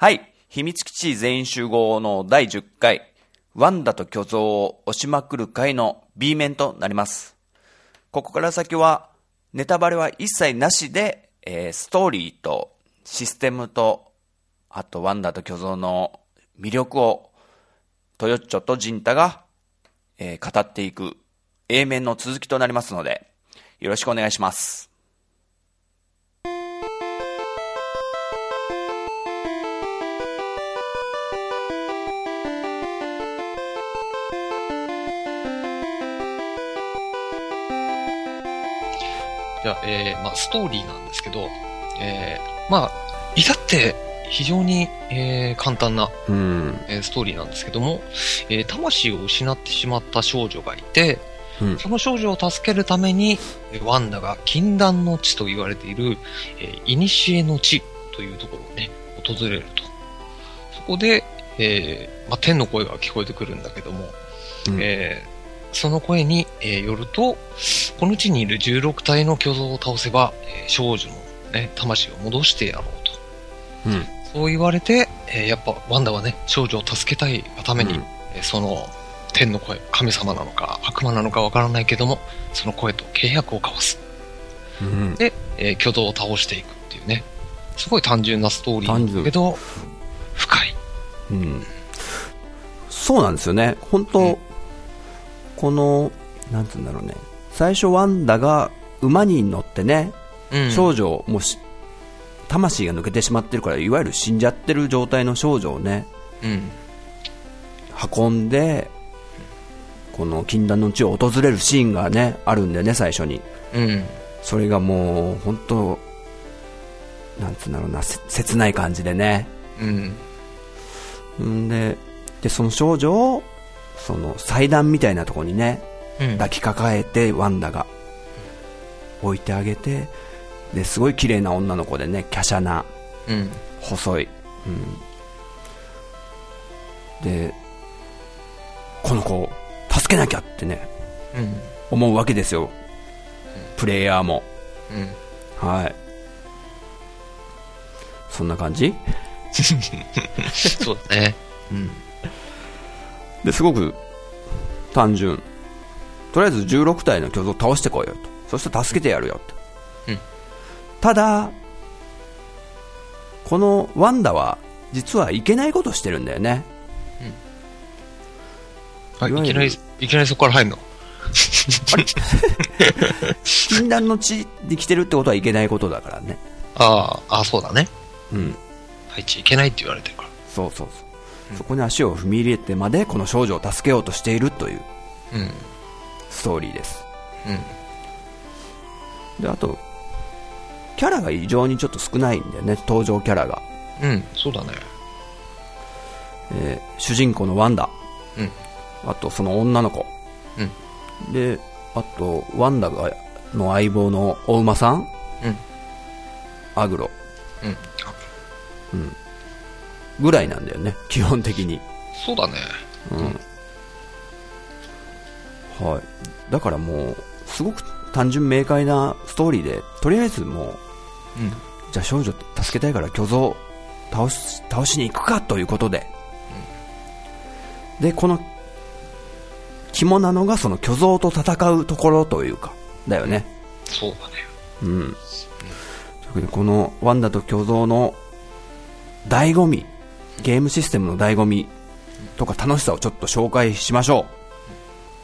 はい。秘密基地全員集合の第10回、ワンダと巨像を押しまくる回の B 面となります。ここから先は、ネタバレは一切なしで、えーストーリーとシステムと、あとワンダと巨像の魅力を、トヨッチョとジンタが、えー語っていく A 面の続きとなりますので、よろしくお願いします。じゃあ、えーまあ、ストーリーなんですけど、えーまあ、至って非常に、えー簡単な、うん。えーストーリーなんですけども、えー魂を失ってしまった少女がいて、うんその少女を助けるために、えーワンダが禁断の地と言われている、えー、古の地というところをね、訪れると。そこで、えーまあ、天の声が聞こえてくるんだけども、うんえーその声に、えーよると、この地にいる16体の巨像を倒せば、えー少女の、ね、魂を戻してやろうと。うん。そう言われて、えーやっぱワンダはね、少女を助けたいがために、うんえーその天の声、神様なのか悪魔なのかわからないけども、その声と契約を交わす。うん。で、えー巨像を倒していくっていうね、すごい単純なストーリーだけど、深い。うん。そうなんですよね。本当、うんこの、なんつうんだろうね。最初ワンダが馬に乗ってね、うん少女をもうし、魂が抜けてしまってるから、いわゆる死んじゃってる状態の少女をね、うん。運んで、この禁断の地を訪れるシーンがね、あるんだよね、最初に。うん。それがもう、本当なんつうんだろうな、せ切ない感じでね。うん。んで、で、その少女を、その祭壇みたいなところにね、うん。抱きかかえて、ワンダが置いてあげて、で、すごい綺麗な女の子でね、華奢な、うん。細い。うん。で、この子を助けなきゃってね、うん。思うわけですよ。プレイヤーも。うん。はい。そんな感じ？そうだね。うん。で、すごく単純。とりあえず16体の巨像を倒してこいよと。そして助けてやるよと。うんただ、このワンダは、実はいけないことしてるんだよね。はい、いきなり、いきなりそこから入るの？禁断の地に来てるってことはいけないことだからね。ああ、ああ、そうだね。うん。配置いけないって言われてるから。そうそうそう。そこに足を踏み入れてまで、この少女を助けようとしているといううん。ストーリーです。うん。で、あと、キャラが異常にちょっと少ないんだよね、登場キャラが。うん、そうだね。えー主人公のワンダ。うん。あと、その女の子。うん。で、あと、ワンダが、の相棒のお馬さんうん。アグロ。うん。ぐらいなんだよね、基本的に。そうだね。うん。はい。だからもう、すごく単純明快なストーリーで、とりあえずもう、うん。じゃあ少女助けたいから巨像倒し、倒しに行くかということで。で、この、肝なのがその巨像と戦うところというか、だよね。そうだね。うん。というこのワンダと巨像の醍醐味、ゲームシステムの醍醐味とか楽しさをちょっと紹介しましょ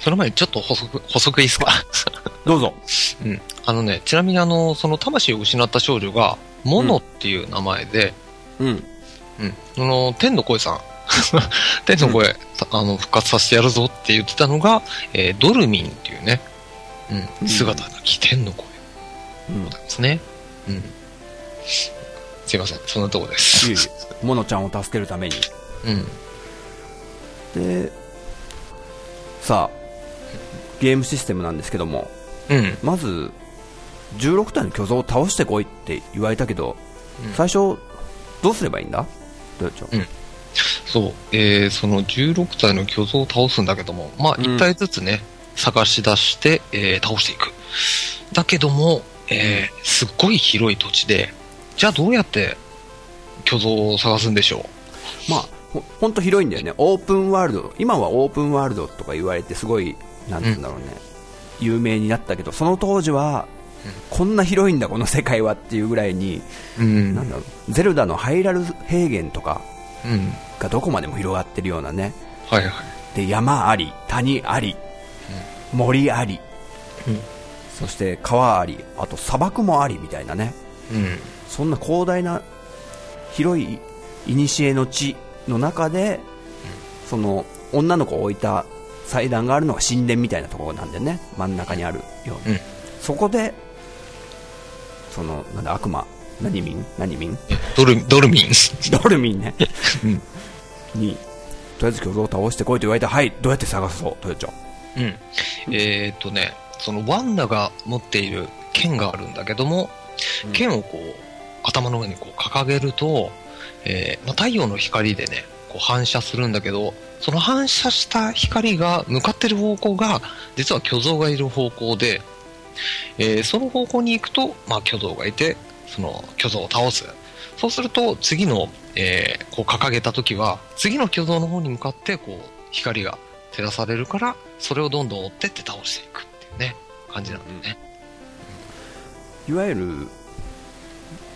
その前にちょっと補足、補足いいですか？う。どうぞ。うん。あのね、ちなみにあの、その魂を失った少女が、モノっていう名前で、うん。うん。その、天の声さん。天の声、たあの、復活させてやるぞって言ってたのが、えードルミンっていうね、う、うんん姿なき天の声うん。ですね。うん。すいません、そんなとこです。いえいえモノちゃんを助けるために。うん。で、さあ、ゲームシステムなんですけども、うん。まず、16体の巨像を倒してこいって言われたけど、うん最初、どうすればいいんだ？どうやっちゃうんそう、えー、その16体の巨像を倒すんだけども、まあ、うん1体ずつね、探し出して、えー倒していく。だけども、えーすっごい広い土地で、じゃあどうやって巨像を探すんでしょまあ、ほほんと広いんだよね。オープンワールド。今はオープンワールドとか言われてすごい、なんて言うんだろうね。有名になったけど、その当時は、こんな広いんだ、この世界はっていうぐらいに、ううんなんだろう、ゼルダのハイラル平原とかうん。がどこまでも広がってるようなね。はいはい。で、山あり、谷あり、森あり、うんそして川あり、あと砂漠もありみたいなね。うん。そんな広大な広い古の地の中で、その女の子を置いた祭壇があるのが神殿みたいなところなんでね真ん中にあるように、うんそこでそのなんだ悪魔何民？何民？ドル、ドルミン。ドルミンね、うん、にとりあえず巨像を倒してこいと言われてはいどうやって探そう？トヨちゃんうん。えーっとね、そのワンダが持っている剣があるんだけども、うん。剣をこう、頭の上にこう掲げると、えーまあ、太陽の光でね、こう反射するんだけど、その反射した光が向かってる方向が、実は巨像がいる方向で、えーその方向に行くと、まあ、巨像がいて、その巨像を倒す。そうすると、次の、えーこう掲げた時は、次の巨像の方に向かって、こう、光が照らされるから、それをどんどん追ってって倒していくっていうね、感じなんだよね。いわゆる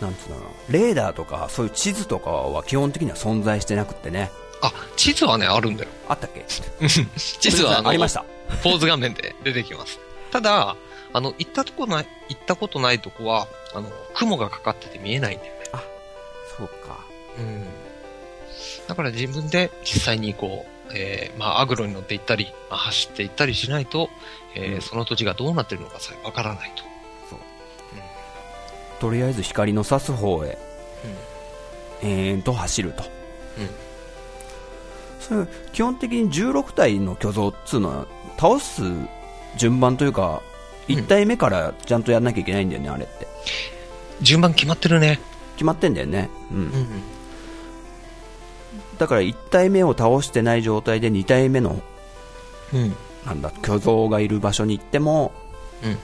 なんつうんだろうなレーダーとかそういう地図とかは基本的には存在してなくってねあ、地図はね、あるんだよ。あったっけ？地図はありましたポーズ画面で出てきます。ただ、あの、行ったとこない、行ったことないとこは、あの、雲がかかってて見えないんだよね。そうか。うん。だから自分で実際にこう、えーまあ、アグロに乗って行ったり、まあ、走って行ったりしないと、えーうん。その土地がどうなってるのかさえわからないと。そう。とりあえず光の差す方へ延々と走ると、それ基本的に16体の巨像っつうのは倒す順番というかうん1体目からちゃんとやんなきゃいけないんだよね、あれって順番決まってるね。決まってんだよね、うんうん。だから1体目を倒してない状態で2体目のうん。なんだ巨像がいる場所に行っても、うん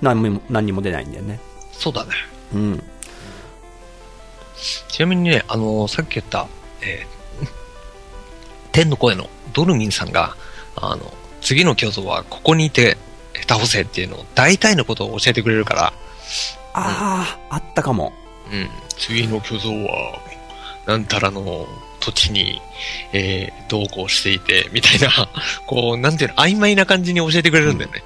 何も何にも出ないんだよねそうだね。うんちなみにね、あのさっき言った、えー天の声のドルミンさんが、あの、次の巨像はここにいて倒せっていうのを大体のことを教えてくれるから、ああ、あったかも。うん、次の巨像は、なんたらの土地に、えー、同行していて、みたいな、こう、なんていうの、曖昧な感じに教えてくれるんだよね。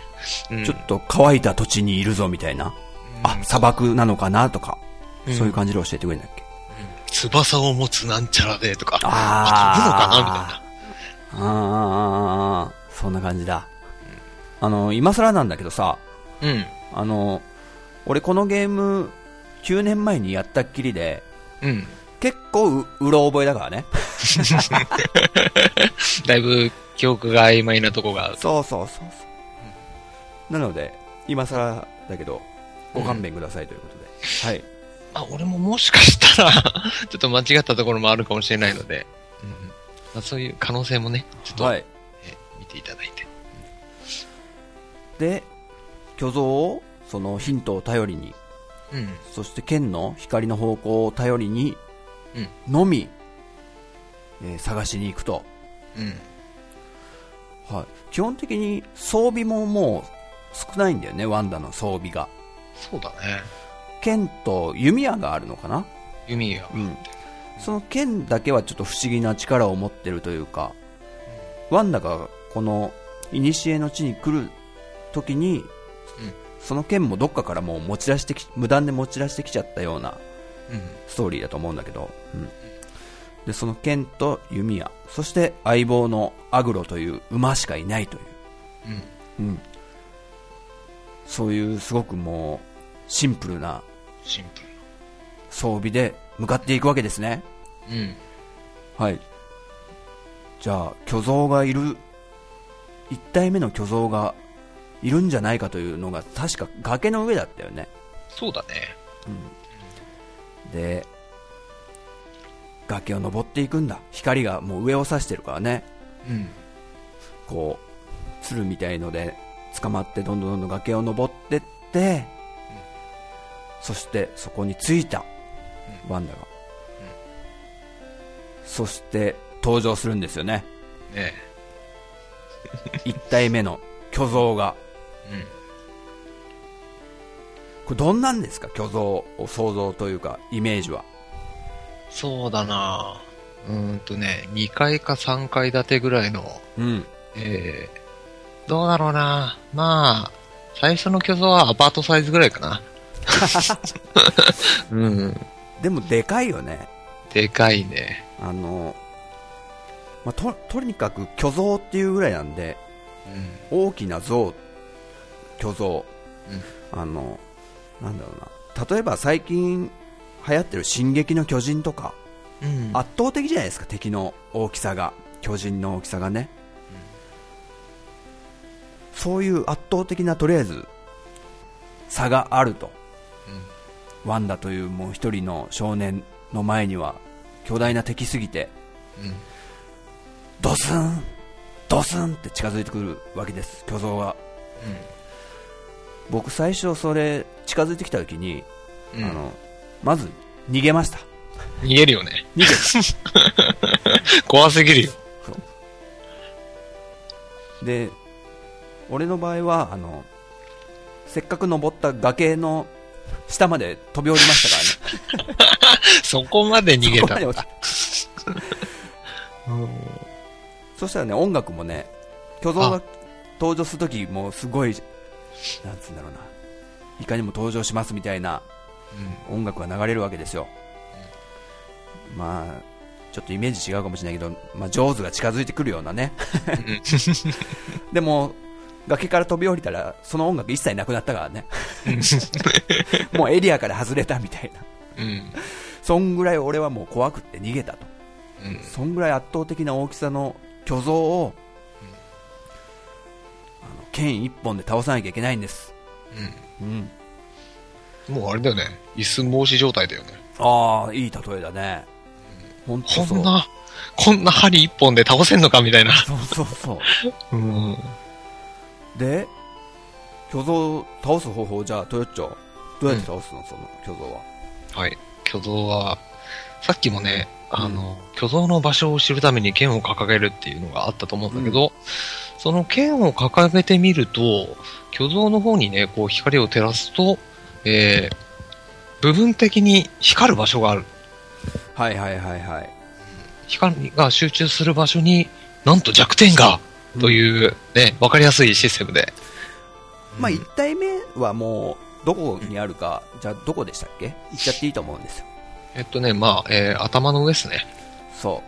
うん。ちょっと乾いた土地にいるぞみたいな、あ砂漠なのかなとか、うん。そういう感じで教えてくれるんだっけ？翼を持つなんちゃらでとか、飛ぶのあかなみたいな。あーあそんな感じだ、あの今更なんだけどさうん。あの俺このゲーム9年前にやったっきりでうん。結構ううろ覚えだからね だいぶ記憶が曖昧なとこがある。そうそうそうそう、なので今更だけどご勘弁くださいということで、はいまあ、俺ももしかしたら、ちょっと間違ったところもあるかもしれないので、うんまあ、そういう可能性もね、ちょっと、はいえ見ていただいて。で巨像をそのヒントを頼りにうん。そして剣の光の方向を頼りにうんのみ、えー探しに行くと、うん。はい、基本的に装備ももう少ないんだよねワンダの装備がそうだね。剣と弓矢があるのかな、弓が。うん、その剣だけはちょっと不思議な力を持ってるというか、ワンダがこの古の地に来る時に、その剣もどっかからもう持ち出してき無断で持ち出してきちゃったようなうん。ストーリーだと思うんだけど、うん、でその剣と弓矢そして相棒のアグロという馬しかいないという、うん。うん、そういうすごくもうシンプルな装備で向かっていくわけですね。ル。うん。はい。じゃあ巨像がいる。1体目の巨像がいるんじゃないかというのが確か崖の上だったよね。そうだね。で崖を登っていくんだ。光がもう上を指してるからね。うん。こう鶴みたいので捕まってどんどんどんどん崖を登ってって、そしてそこに着いた、ワンダが、そして登場するんですよね。ね1体目の巨像が。これどんなんですか？巨像を想像というかイメージは。そうだな。うーんとね、2階か3階建てぐらいの、うん。えー、どうだろうな。まあ、最初の巨像はアパートサイズぐらいかな。うん。でもでかいよね。でかいね。あの、まあ、ととにかく巨像っていうぐらいなんで大きな像巨像、あのなんだろうな例えば最近流行ってる「進撃の巨人」とかうん。うん。圧倒的じゃないですか敵の大きさが巨人の大きさがね、そういう圧倒的なとりあえず差があるとワンダというもう一人の少年の前には巨大な敵すぎてうん。うん。ドスンドスンって近づいてくるわけです巨像が僕最初それ近づいてきた時に、うん。あのまず逃げました。逃げるよね。逃げた 怖すぎるよ。で俺の場合はあのせっかく登った崖の下まで飛び降りましたからね。そこまで逃げたそこまで落ち うん。そしたらね音楽もね巨像が登場するときもすごいなんつうんだろうな。いかにも登場しますみたいな音楽が流れるわけですよ、まあちょっとイメージ違うかもしれないけど、まあ、ジョーズが近づいてくるようなね。でも崖から飛び降りたらその音楽一切なくなったからね。もうエリアから外れたみたいな。うん。うん。そんぐらい俺はもう怖くって逃げたと。うん。そんぐらい圧倒的な大きさの巨像を、剣一本で倒さなきゃいけないんです、うん、うん。もうあれだよね。椅子申し状態だよね。ああいい例えだね本当そうんこな、こんな針一本で倒せんのかみたいな。そうそうそう うん。で巨像を倒す方法じゃあトヨッチョどうやって倒すの、その巨像ははい。巨像は、さっきもね、あの、巨像の場所を知るために剣を掲げるっていうのがあったと思うんだけど、その剣を掲げてみると、巨像の方にね、こう光を照らすと、えー、部分的に光る場所がある。はいはいはいはい光が集中する場所に、なんと弱点が、という、ね、わかりやすいシステムで。まあうん1体目はもうどこにあるか、じゃあどこでしたっけ？言っちゃっていいと思うんですよえっとね、まあ、えー、頭の上ですね。そ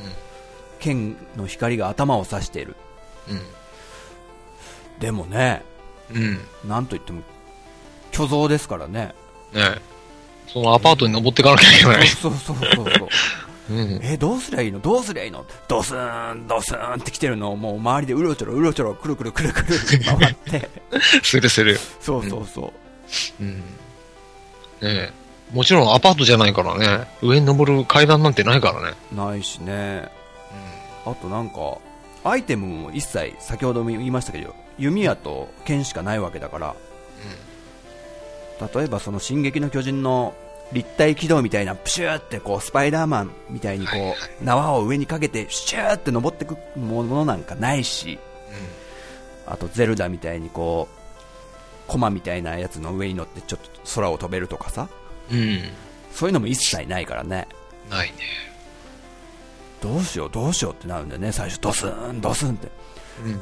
う、うん剣の光が頭を刺しているでもねうん。うん。なんといっても巨像ですからねねそのアパートに登っていかなきゃいけない。そうそうそうそう うん。えどうすりゃいいの？どうすりゃいいの？ドスーンドスーンって来てるのをもう周りでうろちょろうろちょろくるくるくるくる回って するする。そうそうそう、うん。ねえ。もちろんアパートじゃないからね。上に登る階段なんてないからね。ないしねあとなんかアイテムも一切先ほども言いましたけど弓矢と剣しかないわけだから例えばその「進撃の巨人」の立体軌道みたいなプシューってこうスパイダーマンみたいにこう、はいはい縄を上にかけてシューって登ってくものなんかないしあとゼルダみたいにこうコマみたいなやつの上に乗ってちょっと空を飛べるとかさうん。うん。そういうのも一切ないからねないね。どうしようどうしようってなるんだよね。最初ドスンドスンって。うん。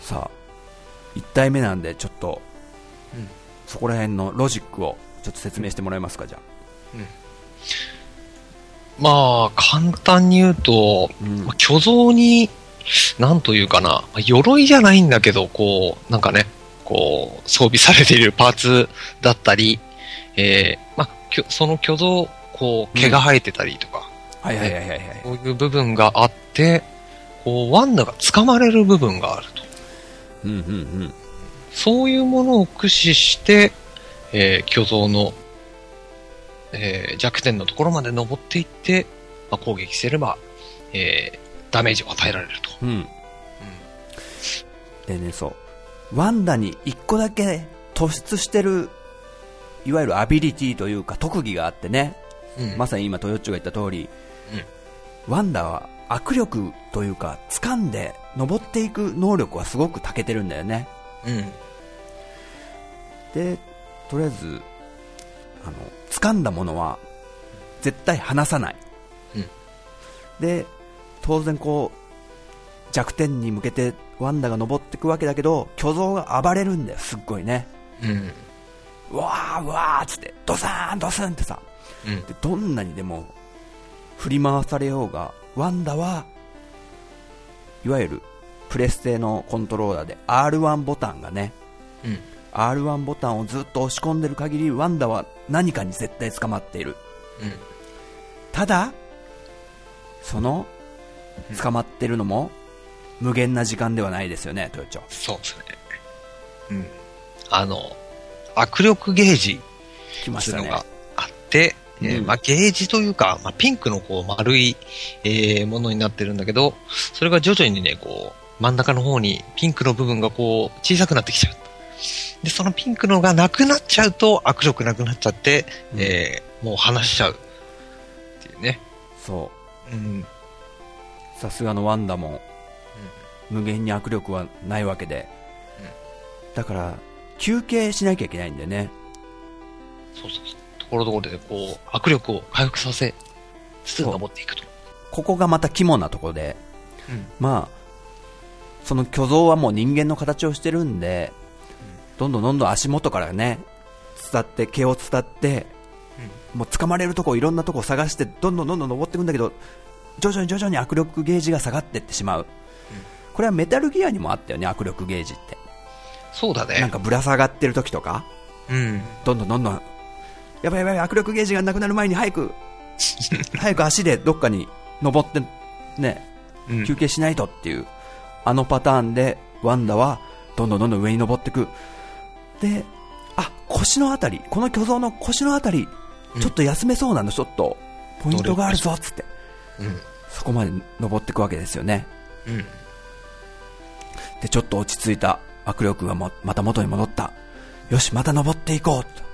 さあ1体目なんでちょっと、うん。そこら辺のロジックをちょっと説明してもらえますかじゃあ。まあ、簡単に言うと、うん。まあ巨像に、なんというかな、まあ鎧じゃないんだけど、こう、なんかね、こう、装備されているパーツだったり、えー、まあ、その巨像、こう、毛が生えてたりとか、はいはいはいはいはいこういう部分があって、こう、ワンダが掴まれる部分があると。うんうんうんそういうものを駆使して、えー巨像の、えー弱点のところまで登っていって、まあ、攻撃すれば、えーダメージを与えられると。うんでね、そう。ワンダに一個だけ突出してる、いわゆるアビリティというか特技があってね。うんまさに今トヨッチョが言った通り、ワンダは握力というか掴んで登っていく能力はすごく長けてるんだよね。うん。で、とりあえず、あの、掴んだものは絶対離さない。うんで、当然こう、弱点に向けてワンダが登っていくわけだけど、巨像が暴れるんだよ、すっごいね。うん。うわーうわーっつって、ドサーンドスンってさ、うん。でどんなにでも振り回されようが、ワンダはいわゆるプレステのコントローラーで R1 ボタンがね、うん。R1 ボタンをずっと押し込んでる限り、ワンダは何かに絶対捕まっている。うん。ただ、そのうん捕まってるのも無限な時間ではないですよね、トヨチョ。そうですね。うん。あの、握力ゲージ来ましたね。っていうのがあって、えーうんまあ、ゲージというか、まあ、ピンクのこう丸い、えーものになってるんだけど、それが徐々にね、こう、真ん中の方にピンクの部分がこう、小さくなってきちゃう。で、そのピンクのがなくなっちゃうと、握力なくなっちゃって、うんえーもう離しちゃう。っていうね。そうん。う。さすがのワンダも、無限に握力はないわけで。だから、休憩しなきゃいけないんだよね。そうそうそう。ところどころで、こう、握力を回復させ、つつ登っていくと。ここがまた肝なところで、うん。まあ、その巨像はもう人間の形をしてるんで、どんどんどんどん足元からね、伝って、毛を伝って、もう掴まれるとこいろんなとこ探して、どんどんどんどん登っていくんだけど、徐々に徐々に握力ゲージが下がっていってしまう。これはメタルギアにもあったよね、握力ゲージって。そうだね。なんかぶら下がってる時とか、うん。どんどんどんどん、やばいやばい、握力ゲージがなくなる前に早く、早く足でどっかに登って、ね、うん休憩しないとっていう、あのパターンで、ワンダは、どんどんどんどん上に登っていく。で、あ、腰のあたり、この巨像の腰のあたり、うんちょっと休めそうなの、ちょっと、ポイントがあるぞ、つって。うん。そこまで登っていくわけですよね。うん。で、ちょっと落ち着いた。握力がもまた元に戻った。よし、また登っていこう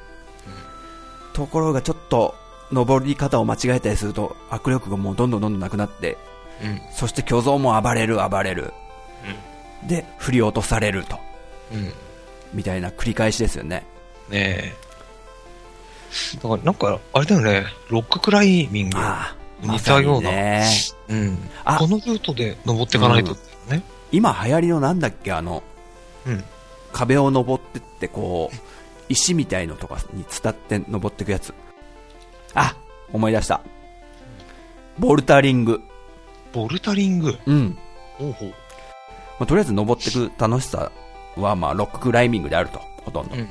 と。ところがちょっと、登り方を間違えたりすると、握力がもうどんどんどんどんなくなって、うん。そして巨像も暴れる暴れる。で、振り落とされると。うん。みたいな繰り返しですよね。ねえ。だから、なんか、あれだよね、ロッククライミング。似たようなね。うん。あこのルートで登っていかないとね。今流行りのなんだっけ、あの、うん。壁を登ってってこう、石みたいのとかに伝って登っていくやつ。あ、思い出した。ボルタリング。ボルタリング？うん。ほうほう。まあ、とりあえず登っていく楽しさは、まあ、ロッククライミングであると、ほとんど。うん。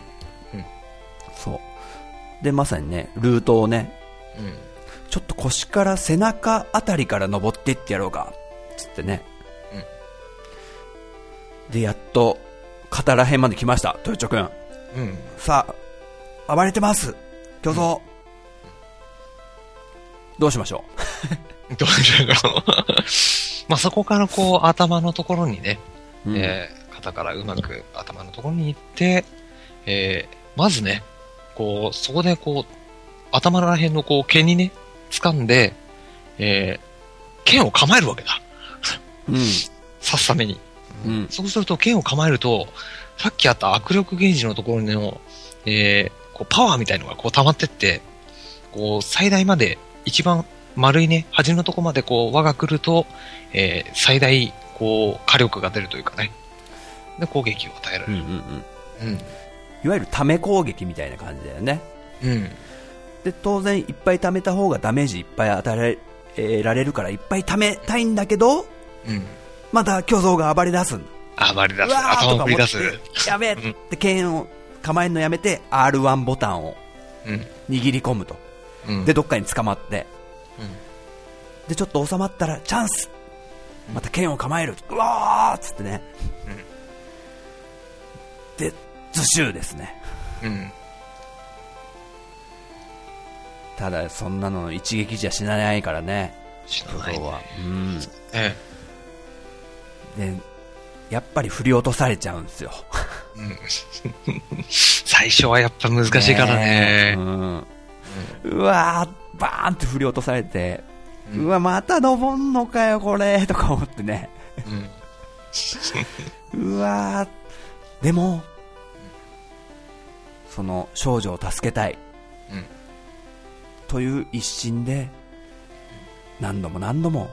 そう。で、まさにね、ルートをね、うん。ちょっと腰から背中あたりから登っていってやろうか、つってね。で、やっと、肩ら辺まで来ました、トヨチョくん。うん。さあ、暴れてます巨像、どうしましょ どうしようかな。まあ、そこからこう、頭のところにね、う、うんえー肩からうまく頭のところに行って、えーまずね、こう、そこでこう、頭ら辺のこう、毛にね、掴んで、えー剣を構えるわけだ。うん。刺すために。うん。そうすると、剣を構えると、さっきあった握力ゲージのところの、えーこうパワーみたいのがこう溜まってって、こう、最大まで、一番丸いね、端のとこまでこう、輪が来ると、えー最大、こう、火力が出るというかね。で、攻撃を与えらうん。うれる。ん。うん。うん。いわゆるため攻撃みたいな感じだよね。うん。で、当然、いっぱい貯めた方がダメージいっぱい与えられえーられるから、いっぱい貯めたいんだけど、うん。また巨像が暴れ出すん暴れ出す。頭を振り出す。て、やべえって剣を構えるのやめて、R1 ボタンをうん。握り込むと。うん。で、どっかに捕まって、うんで、ちょっと収まったら、チャンスまた剣を構える。うわーっつってね。で、ズシューですね。うん。ただ、そんなの一撃じゃ死なないからね、死なない、巨像はね。。うん。えで、やっぱり振り落とされちゃうんですよ。うん。最初はやっぱ難しいからね。うん。うわー、バーンって振り落とされて、ううんわ、また登んのかよ、これ、とか思ってね。うん。うわー、でも、その少女を助けたい、うんという一心で、何度も何度も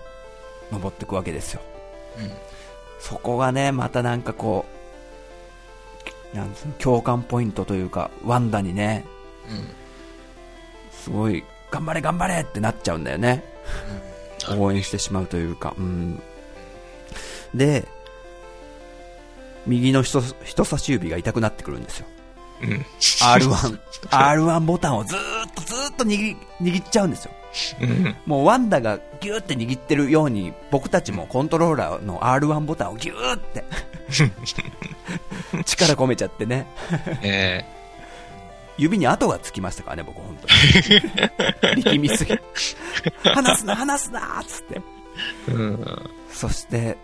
登っていくわけですよ。うん。そこがね、またなんかこう、なんつうの、共感ポイントというか、ワンダにね、うん。すごい、頑張れ頑張れってなっちゃうんだよね。うん応援してしまうというか、うん。で、右の人人差し指が痛くなってくるんですよ。うん。R1、R1 ボタンをずーっとずーっと握り握っちゃうんですよ。うん。もうワンダがギューって握ってるように、僕たちもコントローラーの R1 ボタンをギューって、力込めちゃってね。え指に跡がつきましたからね、僕本当に。力みすぎ。離すな、離すなーっつって。えうん。そして、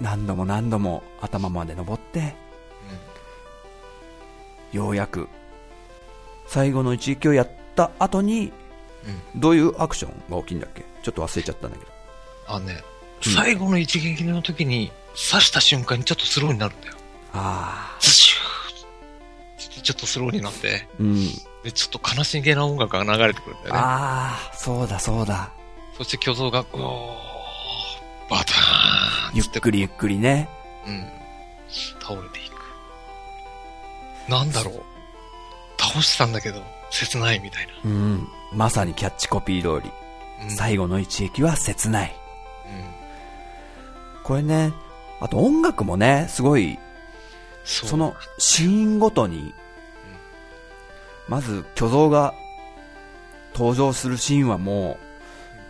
何度も何度も頭まで登って、ようやく、最後の一撃をやった後に、どういうアクションが起きるんだっけ？ちょっと忘れちゃったんだけど。あね、うん最後の一撃の時に、刺した瞬間にちょっとスローになるんだよ。あズシューちょっとスローになって、ー。うん。で、ちょっと悲しげな音楽が流れてくるんだよね。あー、そうだそうだ。そして巨像が、うおー、バターンゆっくりゆっくりね。うん。倒れていく。なんだろう。倒したんだけど、切ないみたいな。うん。まさにキャッチコピー通り。うん、最後の一撃は切ない。うん。これね、あと音楽もね、すごい、そのシーンごとに、まず巨像が登場するシーンはも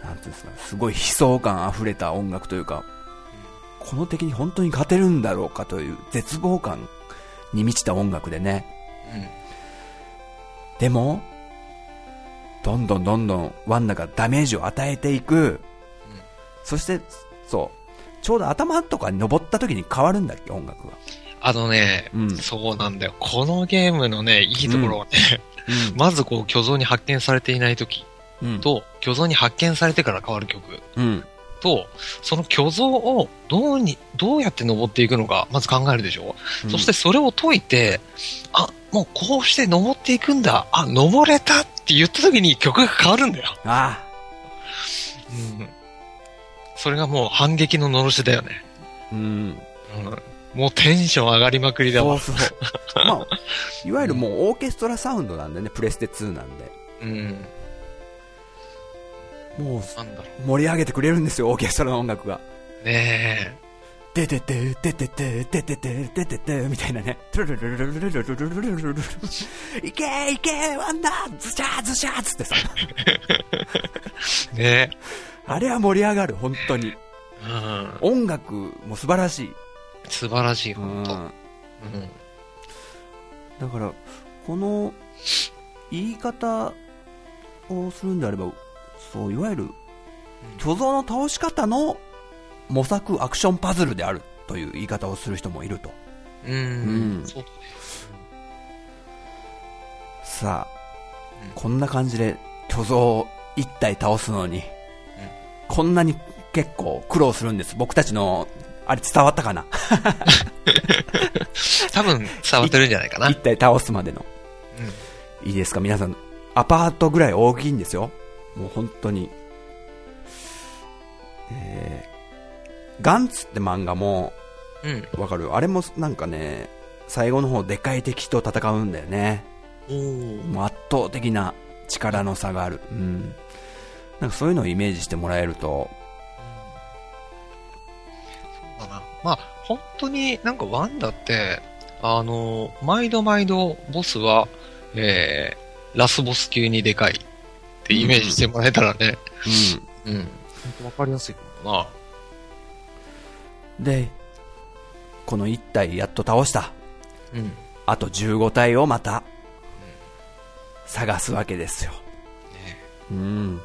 う、なんていうんですか、すごい悲壮感溢れた音楽というか、この敵に本当に勝てるんだろうかという絶望感に満ちた音楽でね。うん。でも、どんどんどんどんワンダがダメージを与えていく。そして、そう、ちょうど頭とかに登った時に変わるんだっけ、音楽が。あのね、うんそうなんだよ。このゲームのね、いいところはね、うん。まずこう、巨像に発見されていない時うん。と、巨像に発見されてから変わる曲うん。と、その巨像をどうに、どうやって登っていくのか、まず考えるでしょ、そしてそれを解いて、あ、もうこうして登っていくんだ。あ、登れたって言った時に曲が変わるんだよ。あうん。それがもう反撃ののろしだよね。あ、うん。うん。もうテンション上がりまくりだわ。そうそう。まあ、いわゆるもうオーケストラサウンドなんでね、プレステ2なんで。うん。もなんだろう盛り上げてくれるんですよ、オーケストラの音楽が。う。ねててて、ててて、ててて、ててて、みたいなね。トゥルルルルルルルルルルルルルいけーいけーワンダーズシャーズシャーつってさ。ねあれは盛り上がる、本当に。うん。音楽も素晴らしい。素晴らしい、ほうんんと。うん。だから、この言い方をするんであれば、そう、いわゆる、巨像の倒し方の模索アクションパズルであるという言い方をする人もいると。うん。うん。さあ、うんこんな感じで巨像を一体倒すのに、こんなに結構苦労するんです。僕たちの、あれ伝わったかな？多分伝わってるんじゃないかな。一体倒すまでの。いいですか？皆さん、アパートぐらい大きいんですよ。もう本当に。えー、ガンツって漫画も、うん。わかるあれもなんかね、最後の方でかい敵と戦うんだよね。もう圧倒的な力の差がある。うん。なんかそういうのをイメージしてもらえると、そうだな。まあ、本当になんかワンダって、あの、毎度毎度ボスは、えー、ラスボス級にでかいってイメージしてもらえたらね、うん。うん。本当わかりやすいかもな。で、この1体やっと倒した。うん。あと15体をまた、探すわけですよ。ねうん。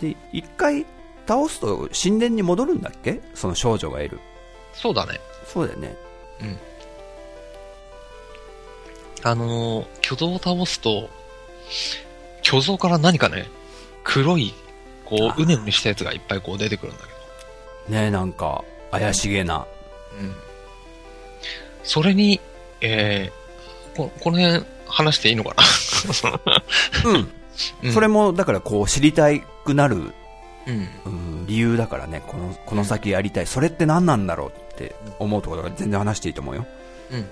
で、一回倒すと神殿に戻るんだっけ？その少女がいる。そうだね。そうだよね。あのー巨像を倒すと、巨像から何かね、黒い、こあう、うねうねしたやつがいっぱいこう出てくるんだけねなんか、怪しげな。ど。うん。それに、えー、ここの辺話していいのかな？うん。うんそれも、だからこう、知りたくなる、うん。うん、理由だからね、この、この先やりたい。それって何なんだろうって思うところが全然話していいと思うよ。うん。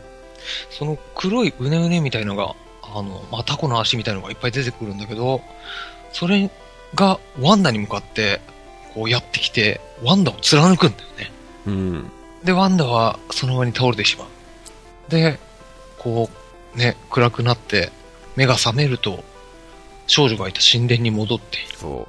その黒いうねうねみたいのが、あの、まあ、タコの足みたいのがいっぱい出てくるんだけど、それがワンダに向かって、こうやってきて、ワンダを貫くんだよね。うん。で、ワンダはその場に倒れてしまう。で、こう、ね、暗くなって、目が覚めると、少女がいた神殿に戻っている。そう。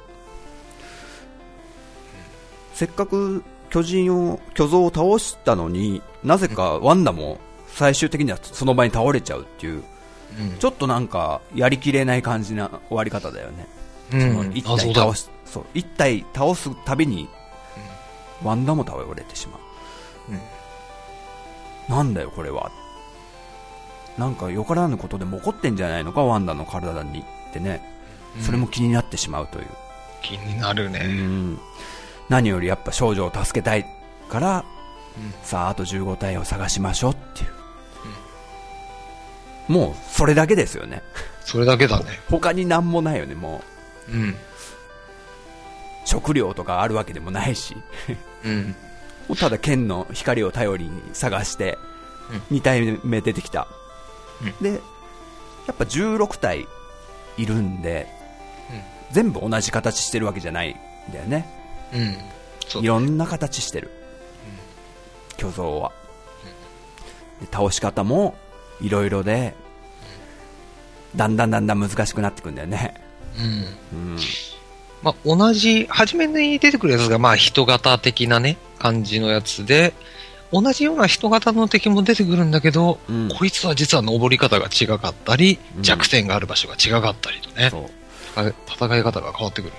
せっかく巨人を、巨像を倒したのに、なぜかワンダも最終的にはその場に倒れちゃうっていう、うんちょっとなんか、やりきれない感じな終わり方だよね。うそのん、そうだ体倒。す、そう、一体倒すたびに、ワンダも倒れてしまう。うんなんだよ、これは。なんか、よからぬことでも起こってんじゃないのか、ワンダの体にってね。それも気になってしまうという。気になるうね。ん何よりやっぱ少女を助けたいから、うんさあ、あと15体を探しましょうっていう。もう、それだけですよね。それだけだね。他になんもないよね、もう。うん。食料とかあるわけでもないし。うん。ただ剣の光を頼りに探して、うん2体目出てきた。で、やっぱ16体いるんで、全部同じ形してるわけじゃないんだよね。うん。いろんな形してる。巨像は。で倒し方もいろいろで、だんだんだんだん難しくなってくんだよね。うん。うん。まあ、同じ、初めに出てくるやつが、まあ、人型的なね、感じのやつで、同じような人型の敵も出てくるんだけど、うんこいつは実は登り方が違かったり、うん弱点がある場所が違かったりとね。戦い方が変わってくる。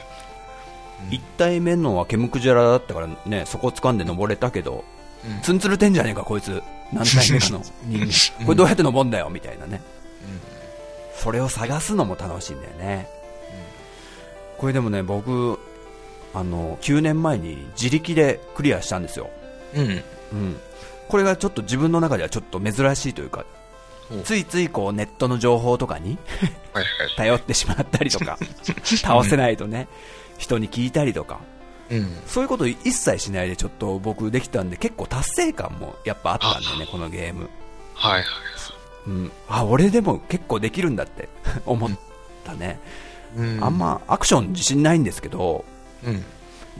1体目のはケムクジャラだったからね、そこ掴んで登れたけど、うんツンツルてんじゃねえか、こいつ。何体目かの？人 間。これどうやって登んだよ、みたいなね。それを探すのも楽しいんだよね。これでもね、僕、あの、9年前に自力でクリアしたんですよ。うん。うん。うん。これがちょっと自分の中ではちょっと珍しいというかお、ついついこうネットの情報とかに。頼ってしまったりとか、倒せないとね、人に聞いたりとか、うん。そういうこと一切しないでちょっと僕できたんで結構達成感もやっぱあったんだよね、このゲーム。はいはい。うん。あ、俺でも結構できるんだって思ったね。うんあん。まアクション自信ないんですけど、うん。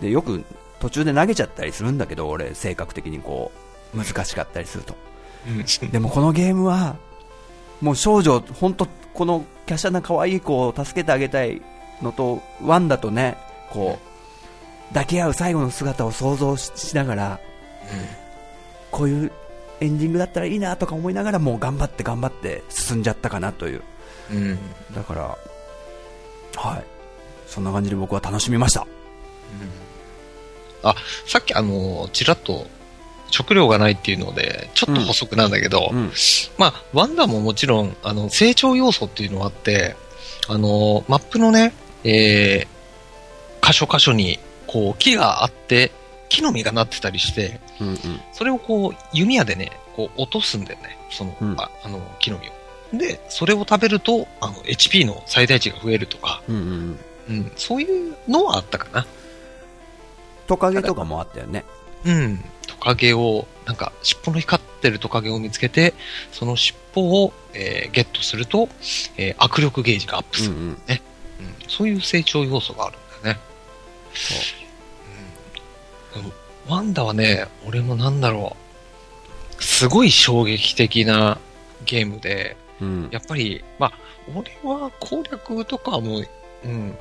で、よく途中で投げちゃったりするんだけど、俺性格的にこう、難しかったりすると。うん。でもこのゲームは、もう少女、本当この華奢な可愛い子を助けてあげたいのと、ワンダとね、こう、抱き合う最後の姿を想像ししながら、こういうエンディングだったらいいなとか思いながら、もう頑張って頑張って進んじゃったかなという。うん。だから、はい。そんな感じで僕は楽しみました。あ、さっきあの、ちらっと、食料がないっていうので、ちょっと補足なんだけど、うん。まあ、ワンダももちろん、あの、成長要素っていうのがあって、あの、マップのね、えー、箇所箇所に、こう、木があって、木の実がなってたりして、うんうん。それをこう、弓矢でね、こう、落とすんだよね。その、うんああの、木の実を。で、それを食べると、あの、HP の最大値が増えるとか、うんうんうん。うん、そういうのはあったかな。トカゲとかもあったよね。うん。トカゲを、なんか、尻尾の光ってるトカゲを見つけて、その尻尾を、えーゲットすると、えー握力ゲージがアップする、うんうん。うんそういう成長要素があるんだよね。うんでもワンダはね、俺もなんだろう、すごい衝撃的なゲームで、うん。やっぱり、まあ、俺は攻略とかはもう、うん、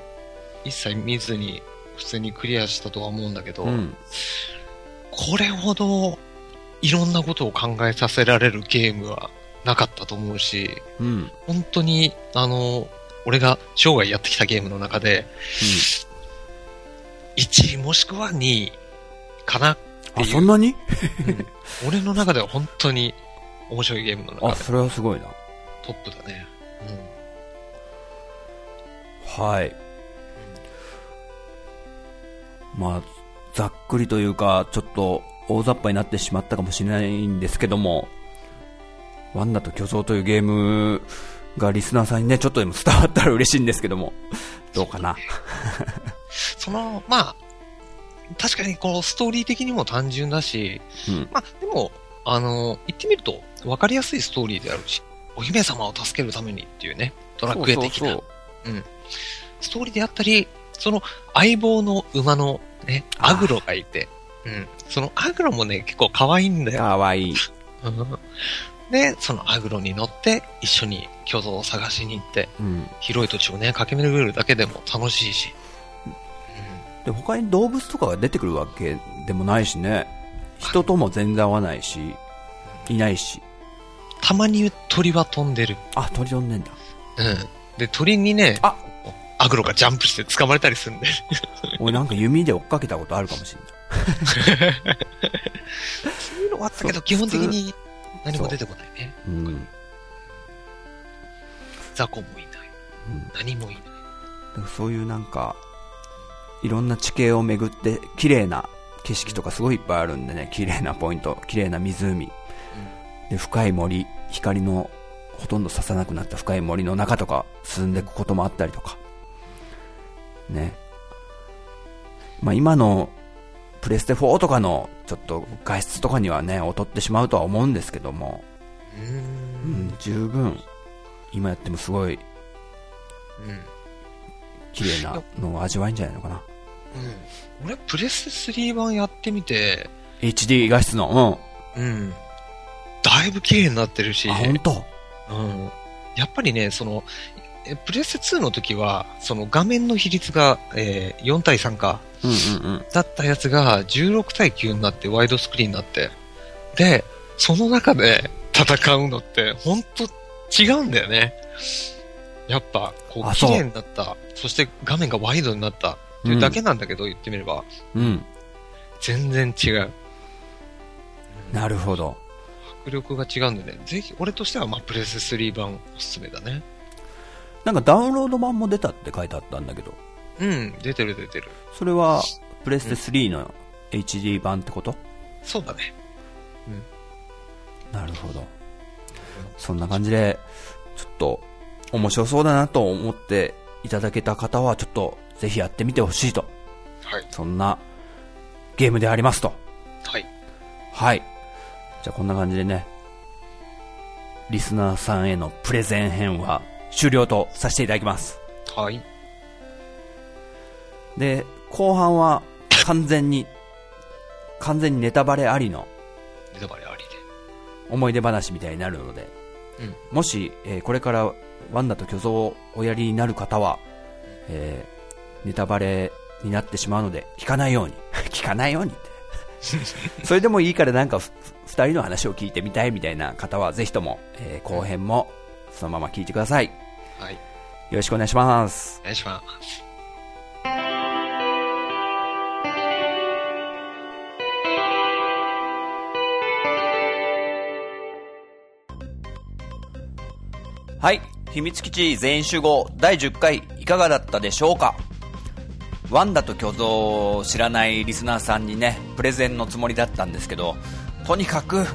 一切見ずに、普通にクリアしたとは思うんだけど、うん。これほどいろんなことを考えさせられるゲームはなかったと思うし、うん。本当に、あの、俺が生涯やってきたゲームの中で、1位もしくは2位かなっていあ、う。そんなに？うん俺の中では本当に面白いゲームのあ、中でそれはすごいな。トップだね。はい。まあ、ざっくりというか、ちょっと大雑把になってしまったかもしれないんですけども、ワンダと巨像というゲームがリスナーさんにね、ちょっとでも伝わったら嬉しいんですけども、どうかな？その、まあ、確かにこのストーリー的にも単純だし、うん。まあ、でも、あの、言ってみると分かりやすいストーリーであるし、お姫様を助けるためにっていうね、ドラクエ的なそうそうストーリーであったり、その相棒の馬のね、アグロがいて、うん。そのアグロもね、結構可愛いんだ。よ。かわいい。うんで、そのアグロに乗って、一緒に巨像を探しに行って、うん。広い土地をね、駆け巡るだけでも楽しいし。で、他に動物とかが出てくるわけでもないしね。人とも全然合わないし、いないし。たまに鳥は飛んでる。あ、鳥飛んでんだ。うん。で、鳥にね、あアグロがジャンプして掴まれたりするんで。俺なんか弓で追っかけたことあるかもしれない。そういうのはあったけど、基本的に何も出てこないね。うん。雑魚もいない。うん何もいない。そういうなんか、いろんな地形を巡って、綺麗な景色とかすごいいっぱいあるんでね、綺麗なポイント、綺麗な湖、で、深い森、光のほとんどささなくなった深い森の中とか進んでいくこともあったりとか、ね。まあ今のプレステ4とかのちょっと画質とかにはね、劣ってしまうとは思うんですけども、うんん、十分、今やってもすごいうん。綺麗なのを味わえんじゃないのかな。うん。俺、プレステ3版やってみて、HD 画質の、うん。だいぶ綺麗になってるし、本当？うん。やっぱりね、その、えプレステ2の時は、その画面の比率が、えー4対3か、うんうんうん。だったやつが16対9になってワイドスクリーンになって、で、その中で戦うのって、ほんと違うんだよね。やっぱ、こう、綺麗になった、そして画面がワイドになったっていうだけなんだけど、言ってみれば、うん。全然違う。なるほど。迫力が違うんでね、ぜひ、俺としては、まあ、プレステ3版おすすめだね。なんかダウンロード版も出たって書いてあったんだけど、うん、出てる出てる。それはプレステ3の HD 版ってこと？そうだね。なるほど。そんな感じで、ちょっと面白そうだなと思っていただけた方は、ちょっとぜひやってみてほしいと。はい。そんなゲームでありますと。はい。はい。じゃあこんな感じでね、リスナーさんへのプレゼン編は終了とさせていただきます。はい。で、後半は完全に、完全にネタバレありのネタバレありで。思い出話みたいになるので、うんもし、えーこれからワンダと巨像をおやりになる方は、えーネタバレになってしまうので、聞かないように。聞かないようにって。それでもいいからなんかふ、二人の話を聞いてみたいみたいな方は、ぜひとも、えー後編もそのまま聞いてください。よはい。ろしくお願いします。お願いします。はい。秘密基地全員集合第10回いかがだったでしょうか？ワンダと巨像を知らないリスナーさんにね、プレゼンのつもりだったんですけど、とにかく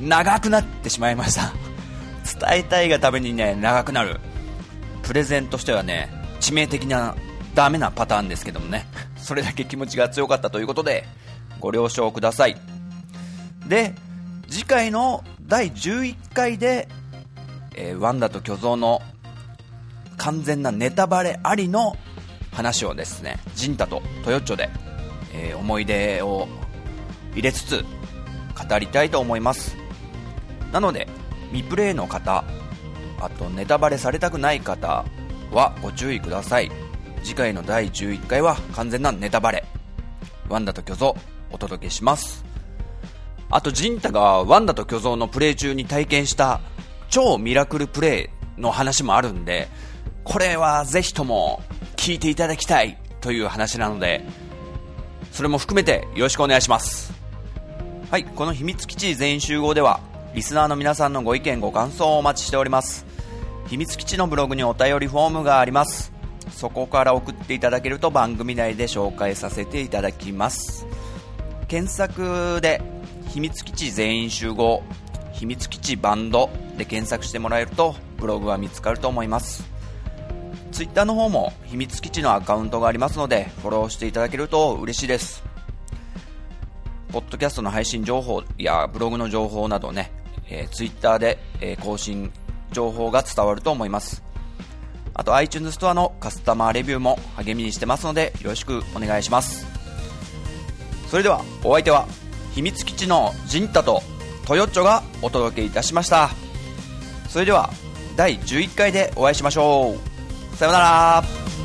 長くなってしまいました。伝えたいがためにね、長くなる。プレゼンとしてはね、致命的なダメなパターンですけどもね、それだけ気持ちが強かったということで、ご了承ください。で、次回の第11回でえーワンダと巨像の完全なネタバレありの話をですね、ジンタとトヨッチョで、えー思い出を入れつつ語りたいと思います。なので、未プレイの方、あとネタバレされたくない方はご注意ください。次回の第11回は完全なネタバレ。ワンダと巨像お届けします。あと、ジンタがワンダと巨像のプレイ中に体験した超ミラクルプレイの話もあるんで、これはぜひとも聞いていただきたいという話なので、それも含めてよろしくお願いしますはいこの秘密基地全員集合ではリスナーの皆さんのご意見ご感想をお待ちしております。秘密基地のブログにお便りフォームがあります。そこから送っていただけると番組内で紹介させていただきます。検索で秘密基地全員集合秘密基地バンドで検索してもらえるとブログは見つかると思います。ツイッターの方も秘密基地のアカウントがありますのでフォローしていただけると嬉しいです。ポッドキャストの配信情報やブログの情報などね、えー、ツイッターで、えー、更新情報が伝わると思います。あと iTunes ストアのカスタマーレビューも励みにしてますのでよろしくお願いします。それではお相手は秘密基地のジンタとトヨッチョがお届けいたしました。それでは第11回でお会いしましょう。さようなら。